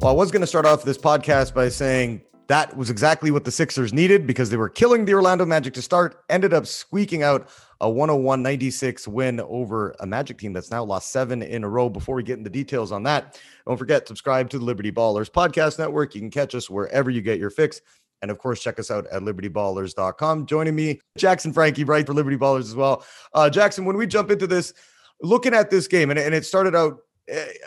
Well, I was going to start off this podcast by saying that was exactly what the Sixers needed because they were killing the Orlando Magic to start, ended up squeaking out a 101 96 win over a Magic team that's now lost seven in a row. Before we get into details on that, don't forget, subscribe to the Liberty Ballers Podcast Network. You can catch us wherever you get your fix. And of course, check us out at libertyballers.com. Joining me, Jackson Frankie, right for Liberty Ballers as well. Uh, Jackson, when we jump into this, looking at this game, and, and it started out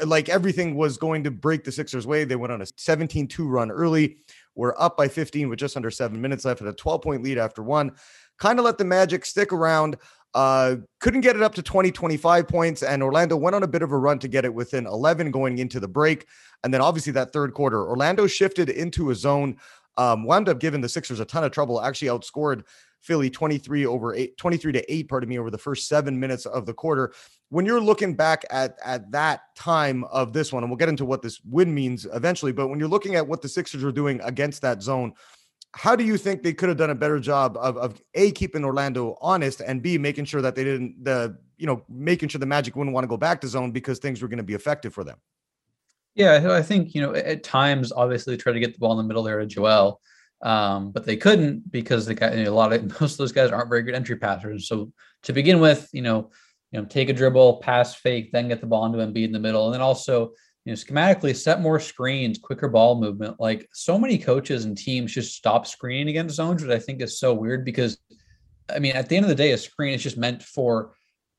like everything was going to break the Sixers' way. They went on a 17 2 run early. We're up by 15 with just under seven minutes left at a 12 point lead after one. Kind of let the Magic stick around. Uh, couldn't get it up to 20, 25 points. And Orlando went on a bit of a run to get it within 11 going into the break. And then obviously that third quarter, Orlando shifted into a zone, um, wound up giving the Sixers a ton of trouble, actually outscored Philly 23 over 8, 23 to 8, pardon me, over the first seven minutes of the quarter. When you're looking back at, at that time of this one, and we'll get into what this win means eventually, but when you're looking at what the Sixers were doing against that zone, how do you think they could have done a better job of, of a keeping Orlando honest and b making sure that they didn't the you know making sure the Magic wouldn't want to go back to zone because things were going to be effective for them? Yeah, I think you know at times obviously try to get the ball in the middle there to Joel, um, but they couldn't because the guy, you know, a lot of most of those guys aren't very good entry passers. So to begin with, you know, you know, take a dribble, pass fake, then get the ball into Embiid in the middle, and then also you know schematically set more screens, quicker ball movement. Like so many coaches and teams just stop screening against zones, which I think is so weird because, I mean, at the end of the day, a screen is just meant for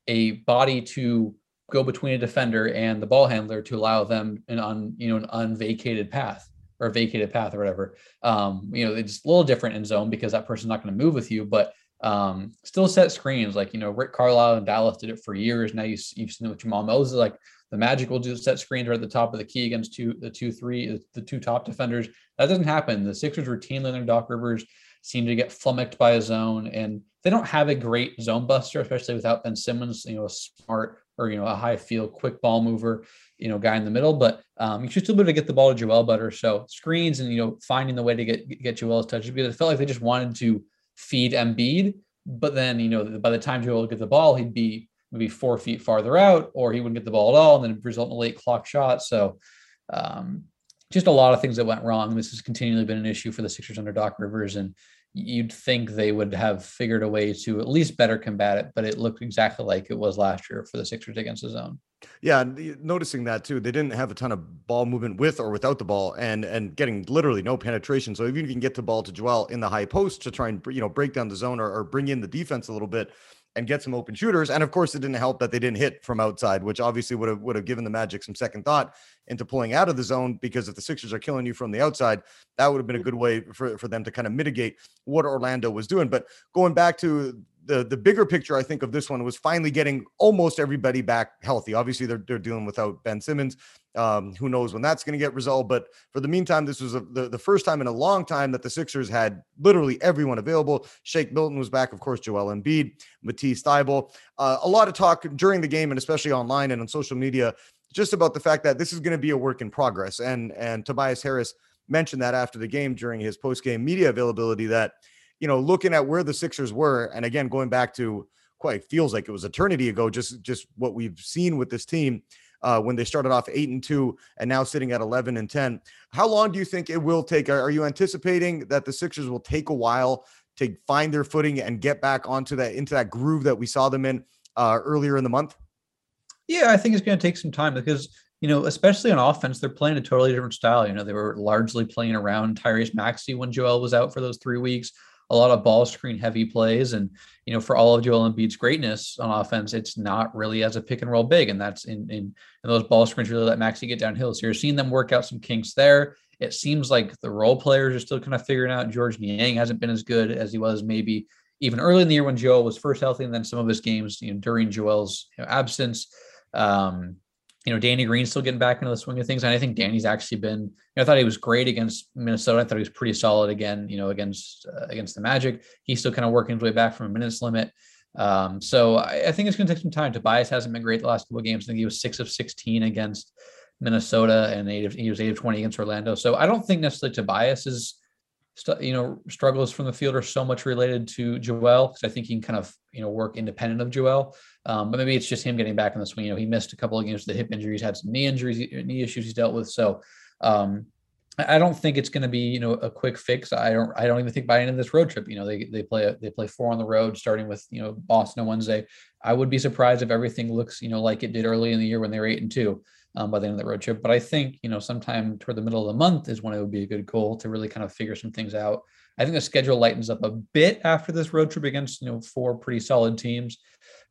a body to go between a defender and the ball handler to allow them an un you know an unvacated path or vacated path or whatever. Um, you know, it's a little different in zone because that person's not going to move with you, but um, still set screens. Like, you know, Rick Carlisle and Dallas did it for years. Now you, you've seen it with Jamahl Mosley. Like the Magic will do set screens right at the top of the key against two, the two, three, the two top defenders. That doesn't happen. The Sixers routinely under Doc Rivers seem to get flummoxed by a zone and they don't have a great zone buster, especially without Ben Simmons, you know, a smart or, you know, a high field, quick ball mover you know, guy in the middle, but um, you should still be able to get the ball to Joel better. So screens and, you know, finding the way to get, get Joel's touches because it felt like they just wanted to feed Embiid. But then, you know, by the time Joel would get the ball, he'd be maybe four feet farther out or he wouldn't get the ball at all and then result in a late clock shot. So um, just a lot of things that went wrong. This has continually been an issue for the Sixers under Doc Rivers. And you'd think they would have figured a way to at least better combat it, but it looked exactly like it was last year for the Sixers against the zone. Yeah, noticing that too. They didn't have a ton of ball movement with or without the ball, and and getting literally no penetration. So even if you can get the ball to Joel in the high post to try and you know break down the zone or, or bring in the defense a little bit, and get some open shooters. And of course, it didn't help that they didn't hit from outside, which obviously would have would have given the Magic some second thought into pulling out of the zone. Because if the Sixers are killing you from the outside, that would have been a good way for, for them to kind of mitigate what Orlando was doing. But going back to the the bigger picture, I think of this one was finally getting almost everybody back healthy. Obviously, they're they're dealing without Ben Simmons. Um, who knows when that's going to get resolved? But for the meantime, this was a, the the first time in a long time that the Sixers had literally everyone available. Shake Milton was back, of course. Joel Embiid, Matisse Thybulle. Uh, a lot of talk during the game and especially online and on social media, just about the fact that this is going to be a work in progress. And and Tobias Harris mentioned that after the game during his post game media availability that you know, looking at where the Sixers were, and again, going back to quite feels like it was eternity ago, just just what we've seen with this team uh, when they started off eight and two and now sitting at 11 and 10. How long do you think it will take? Are, you anticipating that the Sixers will take a while to find their footing and get back onto that into that groove that we saw them in uh, earlier in the month? Yeah, I think it's going to take some time because you know, especially on offense, they're playing a totally different style. You know, they were largely playing around Tyrese Maxey when Joel was out for those three weeks a lot of ball screen heavy plays. And, you know, for all of Joel Embiid's greatness on offense, it's not really as a pick and roll big. And that's in, in, in those ball screens really let Maxey get downhill. So you're seeing them work out some kinks there. It seems like the role players are still kind of figuring out. George Niang hasn't been as good as he was maybe even early in the year when Joel was first healthy, and then some of his games, you know, during Joel's you know, absence. Um, you know, Danny Green's still getting back into the swing of things. And I think Danny's actually been, you know, I thought he was great against Minnesota. I thought he was pretty solid again, you know, against uh, against the Magic. He's still kind of working his way back from a minutes limit. Um, so I, I, think it's going to take some time. Tobias hasn't been great the last couple of games. I think he was six of 16 against Minnesota and eight of, he was eight of 20 against Orlando. So I don't think necessarily Tobias is, you know, struggles from the field are so much related to Joel because I think he can kind of, you know, work independent of Joel. Um, but maybe it's just him getting back in the swing. You know, he missed a couple of games with the hip injuries, had some knee injuries, knee issues he's dealt with. So um, I don't think it's going to be you know a quick fix. I don't I don't even think by the end of this road trip, you know, they they play they play four on the road, starting with you know Boston on Wednesday. I would be surprised if everything looks you know like it did early in the year when they were eight and two um, by the end of the road trip. But I think you know sometime toward the middle of the month is when it would be a good goal to really kind of figure some things out. I think the schedule lightens up a bit after this road trip against you know four pretty solid teams.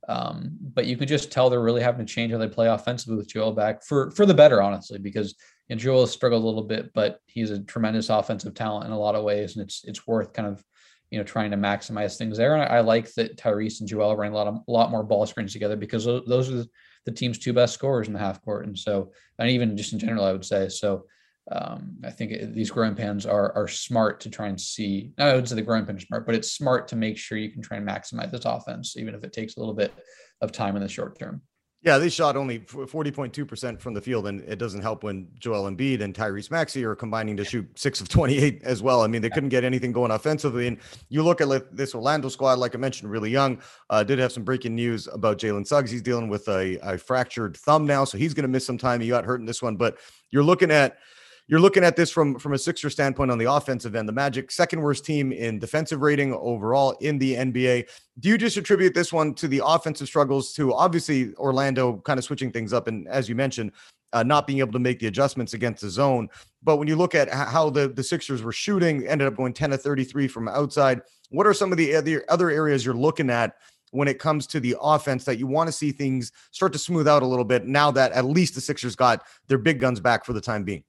Um, but you could just tell they're really having to change how they play offensively with Joel back for for the better, honestly, because and Joel has struggled a little bit, but he's a tremendous offensive talent in a lot of ways, and it's it's worth kind of you know trying to maximize things there. And I, I like that Tyrese and Joel running a lot of a lot more ball screens together because those are the team's two best scorers in the half court, and so and even just in general, I would say so. Um, I think it, these growing pans are are smart to try and see. I would say the growing pans are smart, but it's smart to make sure you can try and maximize this offense, even if it takes a little bit of time in the short term. Yeah, they shot only 40.2% from the field, and it doesn't help when Joel Embiid and Tyrese Maxey are combining to shoot six of 28 as well. I mean, they couldn't get anything going offensively. And you look at this Orlando squad, like I mentioned, really young. Uh, did have some breaking news about Jalen Suggs. He's dealing with a, a fractured thumb now, so he's going to miss some time. He got hurt in this one, but you're looking at – you're looking at this from from a Sixer standpoint on the offensive end. The Magic, second worst team in defensive rating overall in the NBA. Do you just attribute this one to the offensive struggles to obviously Orlando kind of switching things up and as you mentioned, uh, not being able to make the adjustments against the zone. But when you look at how the the Sixers were shooting, ended up going 10 to 33 from outside. What are some of the other other areas you're looking at? when it comes to the offense that you want to see things start to smooth out a little bit now that at least the Sixers got their big guns back for the time being?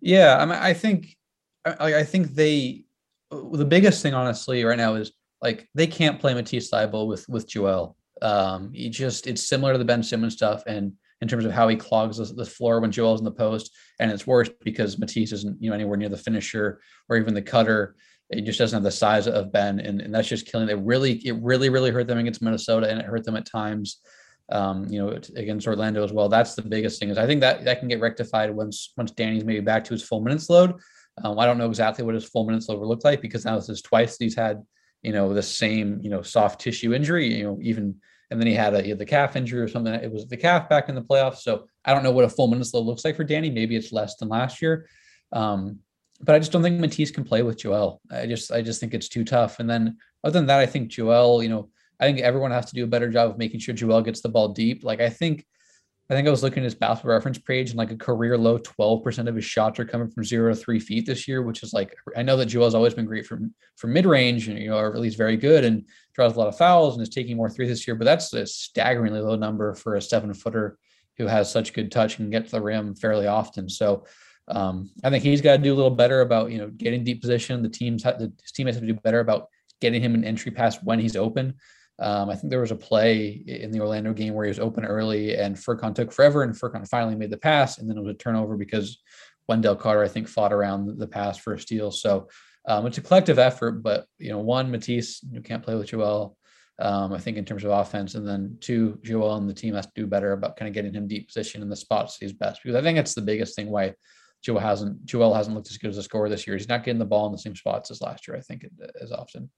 Yeah, I mean, I think, I, I think they, the biggest thing honestly right now is like they can't play Matisse Thybulle with with Joel. Um, he just it's similar to the Ben Simmons stuff, and in terms of how he clogs the, the floor when Joel's in the post, and it's worse because Matisse isn't you know anywhere near the finisher or even the cutter. It just doesn't have the size of Ben, and, and that's just killing. It really, it really, really hurt them against Minnesota, and it hurt them at times um, you know, against Orlando as well. That's the biggest thing is I think that that can get rectified once once Danny's maybe back to his full minutes load. Um, I don't know exactly what his full minutes load will look like because now this is twice he's had, you know, the same, you know, soft tissue injury, you know, even and then he had a he had the calf injury or something. It was the calf back in the playoffs. So I don't know what a full minutes load looks like for Danny. Maybe it's less than last year. Um, but I just don't think Matisse can play with Joel. I just I just think it's too tough. And then other than that, I think Joel, you know, I think everyone has to do a better job of making sure Joel gets the ball deep. Like I think, I think I was looking at his basketball reference page and like a career low 12% of his shots are coming from zero to three feet this year, which is like I know that Joel's always been great from from mid range and you know, or at least very good and draws a lot of fouls and is taking more threes this year. But that's a staggeringly low number for a seven footer who has such good touch and get to the rim fairly often. So um, I think he's got to do a little better about you know getting deep position. The teams the team has to do better about getting him an entry pass when he's open. Um, I think there was a play in the Orlando game where he was open early and Furkan took forever and Furkan finally made the pass. And then it was a turnover because Wendell Carter, I think, fought around the pass for a steal. So um, it's a collective effort, but, you know, one, Matisse, you can't play with Joel, um, I think, in terms of offense. And then two, Joel and the team has to do better about kind of getting him deep position in the spots he's best. Because I think that's the biggest thing why Joel hasn't Joel hasn't looked as good as a scorer this year. He's not getting the ball in the same spots as last year, I think, as often.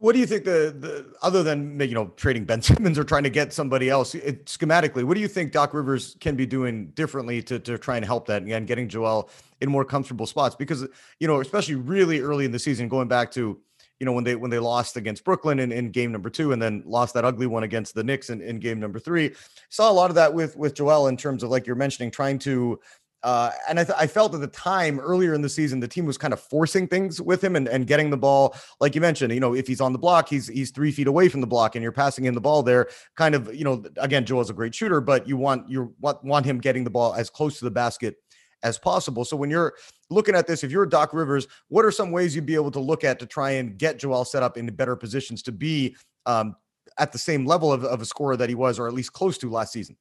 What do you think the, the other than you know trading Ben Simmons or trying to get somebody else it, schematically? What do you think Doc Rivers can be doing differently to to try and help that and getting Joel in more comfortable spots? Because you know, especially really early in the season, going back to you know when they when they lost against Brooklyn in, in game number two and then lost that ugly one against the Knicks in, in game number three, saw a lot of that with with Joel in terms of like you're mentioning trying to uh, and I, th- I, felt at the time earlier in the season, the team was kind of forcing things with him and, and getting the ball, like you mentioned, you know, if he's on the block, he's he's three feet away from the block and you're passing in the ball there. Kind of, you know, again, Joel's a great shooter, but you want you want, want him getting the ball as close to the basket as possible. So when you're looking at this, if you're Doc Rivers, what are some ways you'd be able to look at to try and get Joel set up in better positions to be um, at the same level of, of a scorer that he was, or at least close to last season?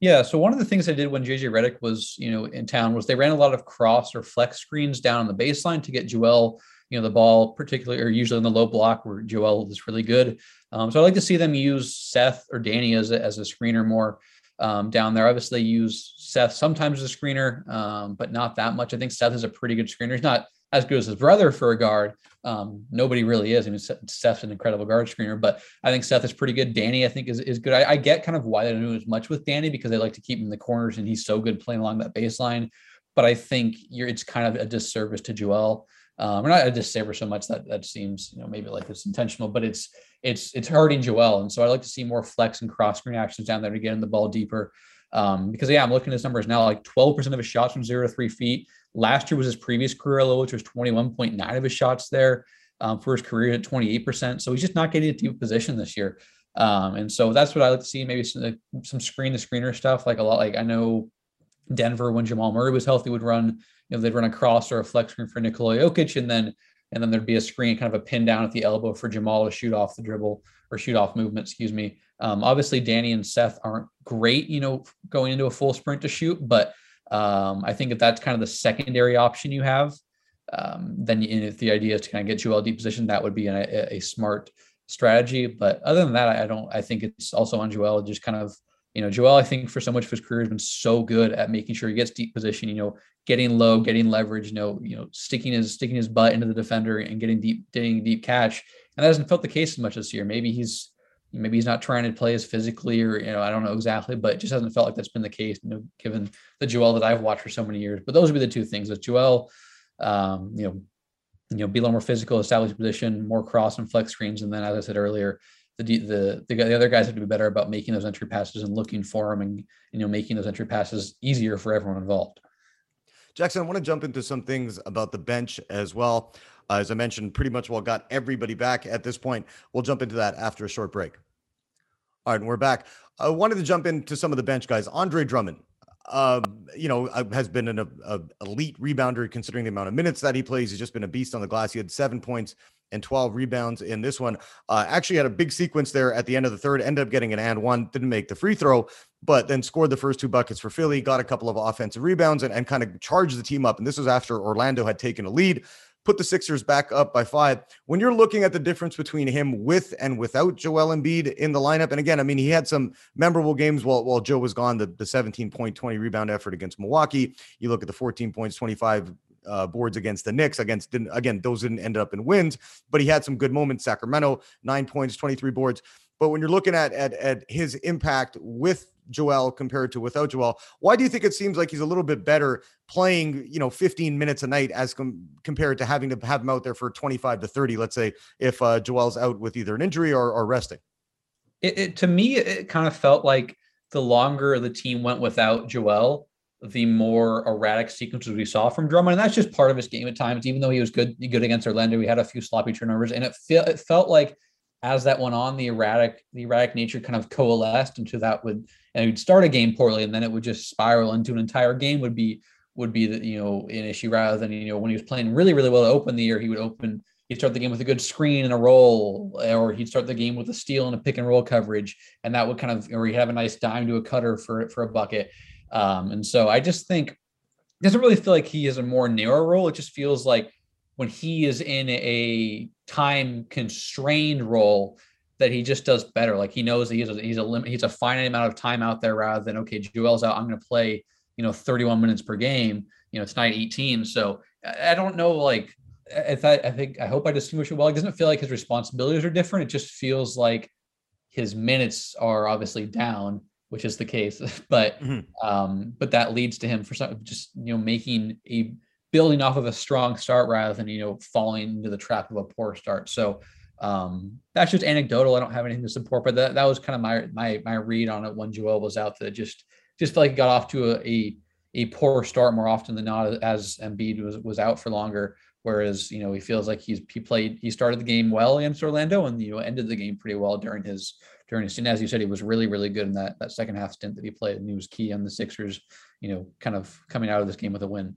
Yeah. So one of the things I did when JJ Redick was, you know, in town was they ran a lot of cross or flex screens down on the baseline to get Joel, you know, the ball, particularly or usually in the low block where Joel is really good. Um, so I like to see them use Seth or Danny as a, as a screener more um, down there. Obviously, use Seth sometimes as a screener, um, but not that much. I think Seth is a pretty good screener. He's not as good as his brother for a guard. Um, nobody really is. I mean, Seth's an incredible guard screener, but I think Seth is pretty good. Danny, I think, is, is good. I, I get kind of why they don't do as much with Danny because they like to keep him in the corners and he's so good playing along that baseline. but I think it's kind of a disservice to Joel. Um, or not a disservice so much that that seems you know maybe like it's intentional, but it's it's it's hurting Joel. And so I like to see more flex and cross screen actions down there to get in the ball deeper. Um, because yeah, I'm looking at his numbers now, like 12% of his shots from zero to three feet. Last year was his previous career low, which was 21.9 of his shots there um, for his career at 28%. So he's just not getting a deep position this year. Um, and so that's what I like to see. Maybe some, some screen to screener stuff, like a lot. Like I know Denver when Jamal Murray was healthy would run, you know, they'd run a cross or a flex screen for Nikola Jokic, and then and then there'd be a screen, kind of a pin down at the elbow for Jamal to shoot off the dribble or shoot off movement. Excuse me. Um, obviously, Danny and Seth aren't great, you know, going into a full sprint to shoot, but um, I think if that's kind of the secondary option you have, um, then you, if the idea is to kind of get Joel deep position, that would be a, a smart strategy. But other than that, I don't. I think it's also on Joel. Just kind of you know, Joel. I think for so much of his career has been so good at making sure he gets deep position. You know, getting low, getting leverage. You know, you know, sticking his sticking his butt into the defender and getting deep, getting deep catch. And that hasn't felt the case as much this year. Maybe he's maybe he's not trying to play as physically or you know i don't know exactly but it just hasn't felt like that's been the case you know given the joel that i've watched for so many years but those would be the two things with joel um, you know you know, be a little more physical, establish position, more cross and flex screens. And then, as I said earlier, the the the, the other guys have to be better about making those entry passes and looking for them, and you know, making those entry passes easier for everyone involved. Jackson, I want to jump into some things about the bench as well. Uh, as I mentioned, pretty much well got everybody back at this point. We'll jump into that after a short break. All right, and we're back. I wanted to jump into some of the bench guys. Andre Drummond, uh, you know, uh, has been an a, a elite rebounder considering the amount of minutes that he plays. He's just been a beast on the glass. He had seven points and 12 rebounds in this one. Uh, actually had a big sequence there at the end of the third, ended up getting an and one, didn't make the free throw, but then scored the first two buckets for Philly, got a couple of offensive rebounds and, and kind of charged the team up. And this was after Orlando had taken a lead put the Sixers back up by five. When you're looking at the difference between him with and without Joel Embiid in the lineup, and again, I mean, he had some memorable games while, while Joe was gone, the, the 17 point, 20 rebound effort against Milwaukee. You look at the 14 points, 25 uh, boards against the Knicks. Against didn't again, those didn't end up in wins, but he had some good moments. Sacramento, nine points, 23 boards. But when you're looking at at, at his impact with Joel compared to without Joel. Why do you think it seems like he's a little bit better playing, you know, 15 minutes a night as com- compared to having to have him out there for 25 to 30, let's say, if uh, Joel's out with either an injury or, or resting? It, it, to me, it kind of felt like the longer the team went without Joel, the more erratic sequences we saw from Drummond, and that's just part of his game at times. Even though he was good, good against Orlando, he had a few sloppy turnovers, and it, it felt like as that went on, the erratic, the erratic nature kind of coalesced into that would, and he'd start a game poorly, and then it would just spiral into an entire game would be would be the, you know an issue rather than you know when he was playing really really well to open the year, he would open he'd start the game with a good screen and a roll, or he'd start the game with a steal and a pick and roll coverage, and that would kind of or he'd have a nice dime to a cutter for for a bucket. Um, and so I just think it doesn't really feel like he has a more narrow role. It just feels like when he is in a time constrained role that he just does better. Like he knows he's a, he's a limit, he's a finite amount of time out there rather than, okay, Joel's out. I'm going to play, you know, 31 minutes per game, you know, tonight 18. So I don't know, like, if I, I think, I hope I distinguish it well. It doesn't feel like his responsibilities are different. It just feels like his minutes are obviously down, which is the case, but, mm-hmm. um, but that leads to him for some, just, you know, making a, building off of a strong start rather than you know falling into the trap of a poor start. So um, that's just anecdotal. I don't have anything to support, but that, that was kind of my my my read on it when Joel was out. That just just felt like he got off to a, a a poor start more often than not as Embiid was was out for longer. Whereas you know he feels like he's he played he started the game well against Orlando and you know ended the game pretty well during his during his stint. As you said, he was really really good in that that second half stint that he played, and he was key on the Sixers. You know, kind of coming out of this game with a win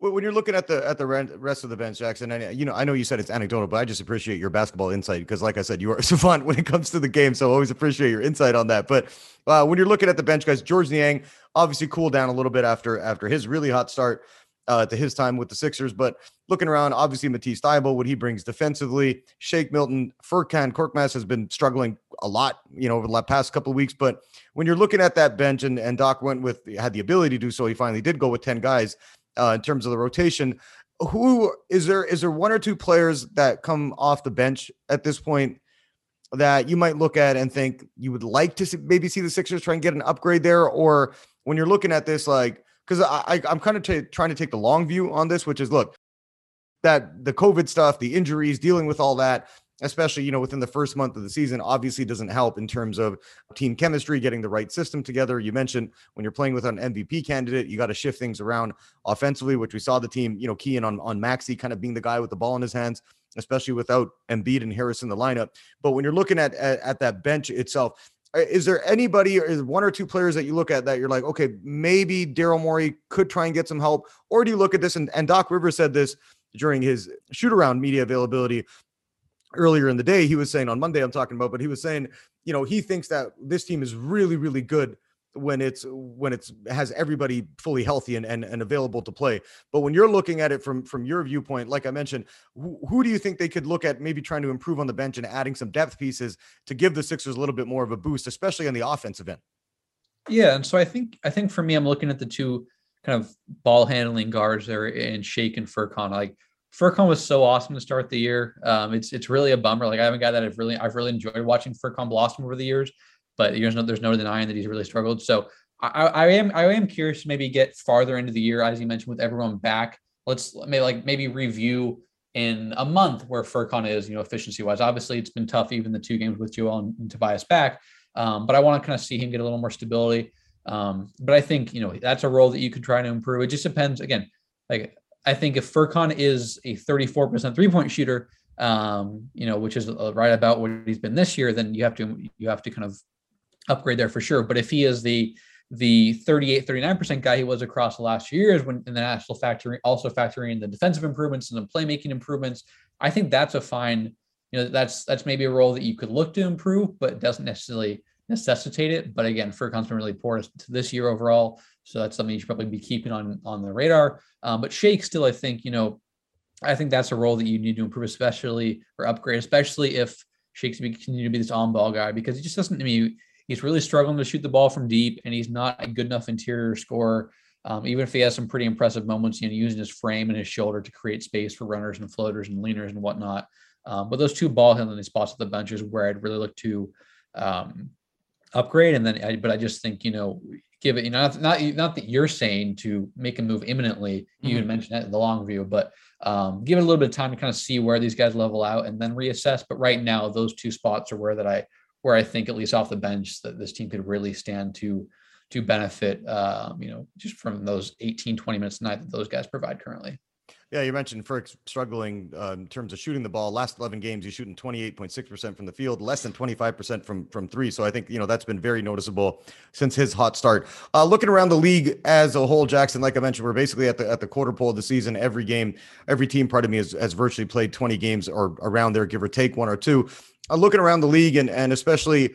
when you're looking at the at the rest of the bench, Jackson, and you know, I know you said it's anecdotal, but I just appreciate your basketball insight because, like I said, you are a savant when it comes to the game. So I always appreciate your insight on that. But uh, when you're looking at the bench, guys, George Niang obviously cooled down a little bit after after his really hot start uh, to his time with the Sixers. But looking around, obviously Matisse Thybulle, what he brings defensively, Shake Milton, Furkan Korkmaz has been struggling a lot, you know, over the past couple of weeks. But when you're looking at that bench, and and Doc went with had the ability to do so, he finally did go with ten guys uh, in terms of the rotation. Who is there? Is there one or two players that come off the bench at this point that you might look at and think you would like to see, maybe see the Sixers try and get an upgrade there? Or when you're looking at this, like because I, I'm kind of t- trying to take the long view on this, which is look, that the COVID stuff, the injuries, dealing with all that, especially you know within the first month of the season obviously doesn't help in terms of team chemistry getting the right system together. You mentioned when you're playing with an mvp candidate you got to shift things around offensively which we saw the team you know key in on, on Maxey kind of being the guy with the ball in his hands especially without Embiid and Harris in the lineup. But when you're looking at, at, at that bench itself Uh, is there anybody or is one or two players that you look at that you're like okay maybe daryl morey could try and get some help or do you look at this and, and doc rivers said this during his shoot around media availability earlier in the day, he was saying on Monday, I'm talking about, but he was saying, you know, he thinks that this team is really, really good when it's when it's has everybody fully healthy and, and and available to play. But when you're looking at it from from your viewpoint, like I mentioned, who, who do you think they could look at maybe trying to improve on the bench and adding some depth pieces to give the Sixers a little bit more of a boost, especially on the offensive end? Yeah, and so I think I think for me, I'm looking at the two kind of ball handling guards there in Shake and Furkan. Like Furkan was so awesome to start the year. Um, it's it's really a bummer. Like I haven't got that. I've really I've really enjoyed watching Furkan blossom over the years, but there's no there's no denying that he's really struggled. So I, I am I am curious to maybe get farther into the year, as you mentioned, with everyone back. Let's maybe like maybe review in a month where Furkan is, you know, efficiency wise. Obviously, it's been tough even the two games with Joel and, and Tobias back, um, but I want to kind of see him get a little more stability. Um, but I think you know that's a role that you could try to improve. It just depends. Again, like I think if Furkan is a 34% three point shooter, um, you know, which is uh, right about what he's been this year, then you have to you have to kind of upgrade there for sure. But if he is the the 38, 39% guy he was across the last few years, when in the national factory, also factoring in the defensive improvements and the playmaking improvements, I think that's a fine, you know, that's that's maybe a role that you could look to improve, but doesn't necessarily necessitate it. But again, Furkan's been really poor to this year overall. So that's something you should probably be keeping on on the radar. Um, but Shake still, I think, you know, I think that's a role that you need to improve, especially or upgrade, especially if Shake's be continue to be this on-ball guy because he just doesn't. I mean, he's really struggling to shoot the ball from deep, and he's not a good enough interior scorer. Um, even if he has some pretty impressive moments, you know, using his frame and his shoulder to create space for runners and floaters and leaners and whatnot. Um, but those two ball handling spots at the bench is where I'd really look to um, upgrade. And then, I, but I just think you know give it, you know, not, not, not that you're saying to make a move imminently. You mm-hmm. mentioned that in the long view, but um, give it a little bit of time to kind of see where these guys level out and then reassess. But right now, those two spots are where that I, where I think at least off the bench that this team could really stand to, to benefit, um, you know, just from those 18, 20 minutes a night that those guys provide currently. Yeah, you mentioned Frick struggling uh, in terms of shooting the ball. Last 11 games, he's shooting 28.6% from the field, less than 25% from from three. So I think you know that's been very noticeable since his hot start. Uh, looking around the league as a whole, Jackson, like I mentioned, we're basically at the at the quarter pole of the season. Every game, every team, part of me has, has virtually played 20 games or around there, give or take one or two. Uh, looking around the league and and especially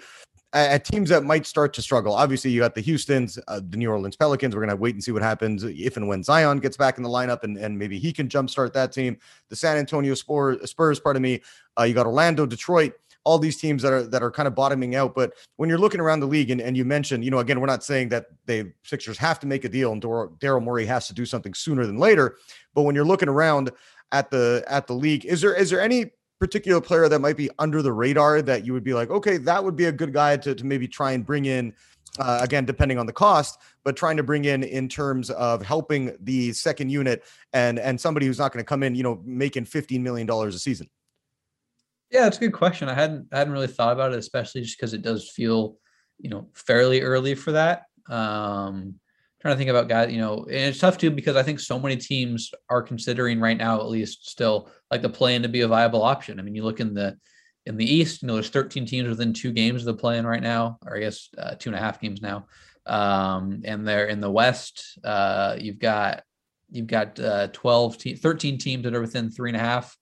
at teams that might start to struggle. Obviously, you got the Houston's, uh, the New Orleans Pelicans. We're going to wait and see what happens if and when Zion gets back in the lineup and, and maybe he can jumpstart that team. The San Antonio Spurs, Spurs part of me. Uh, you got Orlando, Detroit, all these teams that are that are kind of bottoming out. But when you're looking around the league and, and you mentioned, you know, again, we're not saying that they Sixers have to make a deal and Daryl Morey has to do something sooner than later. But when you're looking around at the at the league, is there is there any particular player that might be under the radar that you would be like, okay, that would be a good guy to, to maybe try and bring in? Uh, again, depending on the cost, but trying to bring in in terms of helping the second unit and and somebody who's not going to come in, you know, making fifteen million dollars a season. Yeah, it's a good question. I hadn't I hadn't really thought about it, especially just because it does feel, you know, fairly early for that. Um, trying to think about guys, you know, and it's tough too because I think so many teams are considering right now, at least still, like the play-in to be a viable option. I mean, you look in the in the East, you know, there's 13 teams within two games of the play-in right now, or I guess uh, two and a half games now. Um, and they're in the West, uh, you've got you've got uh, 12, te- 13 teams that are within three and a half.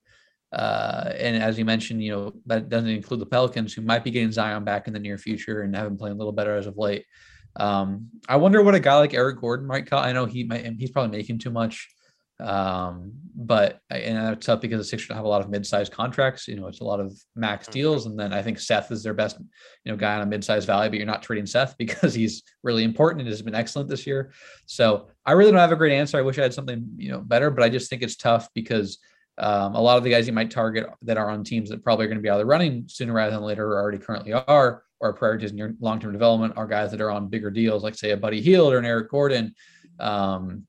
Uh, and as you mentioned, you know, that doesn't include the Pelicans, who might be getting Zion back in the near future and have been playing a little better as of late. Um, I wonder what a guy like Eric Gordon might cut. I know he might, he's probably making too much. Um, but and that's tough because the Sixers don't have a lot of mid-sized contracts. You know, it's a lot of max mm-hmm. deals, and then I think Seth is their best, you know, guy on a mid-sized value. But you're not trading Seth because he's really important and has been excellent this year. So I really don't have a great answer. I wish I had something you know better, but I just think it's tough because um, a lot of the guys you might target that are on teams that probably are going to be out of the running sooner rather than later, or already currently are, or prioritizing your long-term development, are guys that are on bigger deals, like say a Buddy Hield or an Eric Gordon. Um,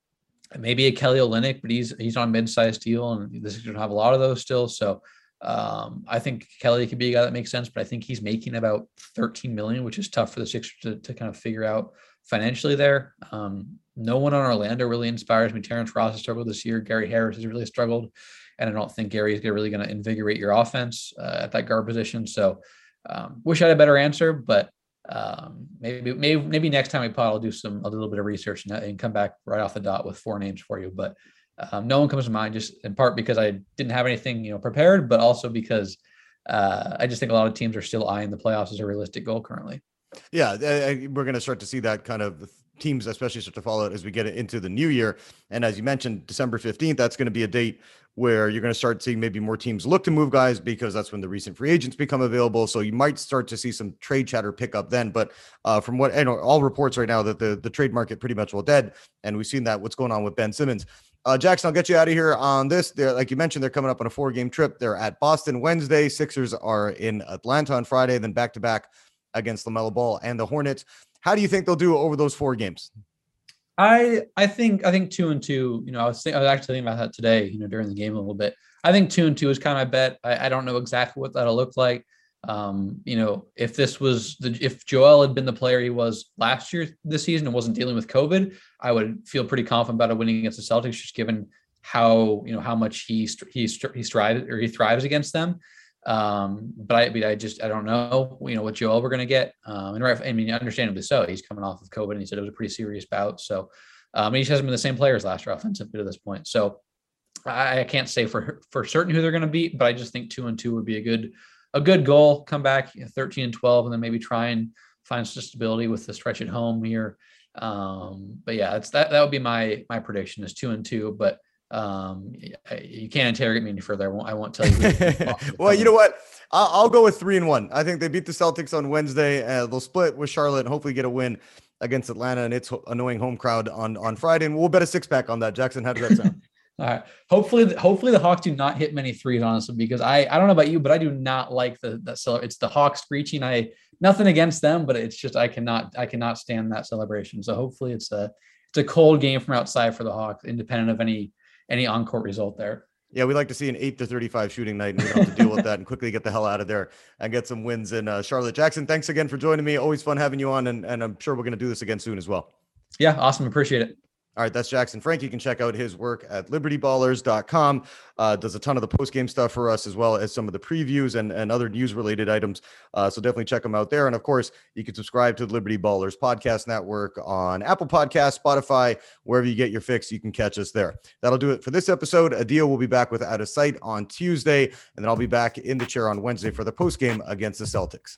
maybe a Kelly Olynyk, but he's he's on mid-sized deal, and the Sixers don't have a lot of those still. So um, I think Kelly could be a guy that makes sense, but I think he's making about 13 million, which is tough for the Sixers to, to kind of figure out financially there. Um, no one on Orlando really inspires me. Terrence Ross has struggled this year. Gary Harris has really struggled. And I don't think Gary is really going to invigorate your offense uh, at that guard position. So um, wish I had a better answer, but um, maybe maybe maybe next time we pod, I'll do some a little bit of research and, and come back right off the dot with four names for you. But um, no one comes to mind, just in part because I didn't have anything you know prepared, but also because uh, I just think a lot of teams are still eyeing the playoffs as a realistic goal currently. Yeah, we're going to start to see that kind of teams, especially start to follow it as we get into the new year. And as you mentioned, December 15th, that's going to be a date where you're going to start seeing maybe more teams look to move guys because that's when the recent free agents become available. So you might start to see some trade chatter pick up then. But uh, from what I know, all reports right now that the, the trade market pretty much well dead. And we've seen that what's going on with Ben Simmons. Uh, Jackson, I'll get you out of here on this. They're like you mentioned, they're coming up on a four game trip. They're at Boston Wednesday. Sixers are in Atlanta on Friday, then back to back against LaMelo Ball and the Hornets. How do you think they'll do over those four games? I I think I think two and two. You know, I was I was actually thinking about that today. You know, during the game a little bit. I think two and two is kind of my bet. I, I don't know exactly what that'll look like. Um, you know, if this was the if Joel had been the player he was last year this season and wasn't dealing with COVID, I would feel pretty confident about a winning against the Celtics, just given how you know how much he he he strives or he thrives against them. Um, but I, but I just I don't know, you know, what Joel we're gonna get. Um, and right, I mean, understandably so. He's coming off of COVID, and he said it was a pretty serious bout. So, um, he just hasn't been the same player as last year offensively to this point. So, I, I can't say for for certain who they're gonna beat, but I just think two and two would be a good a good goal. Come back you know, 13 and 12, and then maybe try and find some stability with the stretch at home here. Um, but yeah, it's that that would be my my prediction is two and two, but um, you can't interrogate me any further. I won't. I won't tell you. well, you know what? I'll, I'll, go with three and one. I think they beat the Celtics on Wednesday. Uh, they'll split with Charlotte and hopefully get a win against Atlanta and its annoying home crowd on on Friday. And we'll bet a six pack on that. Jackson, how does that sound? All right. Hopefully, hopefully the Hawks do not hit many threes, honestly, because I I don't know about you, but I do not like the that celebration. It's the Hawks screeching. I nothing against them, but it's just I cannot I cannot stand that celebration. So hopefully it's a it's a cold game from outside for the Hawks, independent of any any on-court result there. Yeah, we like to see an eight to thirty-five shooting night, and we don't have to deal with that, and quickly get the hell out of there and get some wins in uh, Charlotte. Jackson, thanks again for joining me. Always fun having you on, and, and I'm sure we're going to do this again soon as well. Yeah, awesome. Appreciate it. All right, that's Jackson Frank. You can check out his work at libertyballers.com. Uh, does a ton of the post game stuff for us, as well as some of the previews and, and other news related items. Uh, so definitely check him out there. And of course, you can subscribe to the Liberty Ballers podcast network on Apple Podcast, Spotify, wherever you get your fix. You can catch us there. That'll do it for this episode. Adil will be back with Out of Sight on Tuesday, and then I'll be back in the chair on Wednesday for the post game against the Celtics.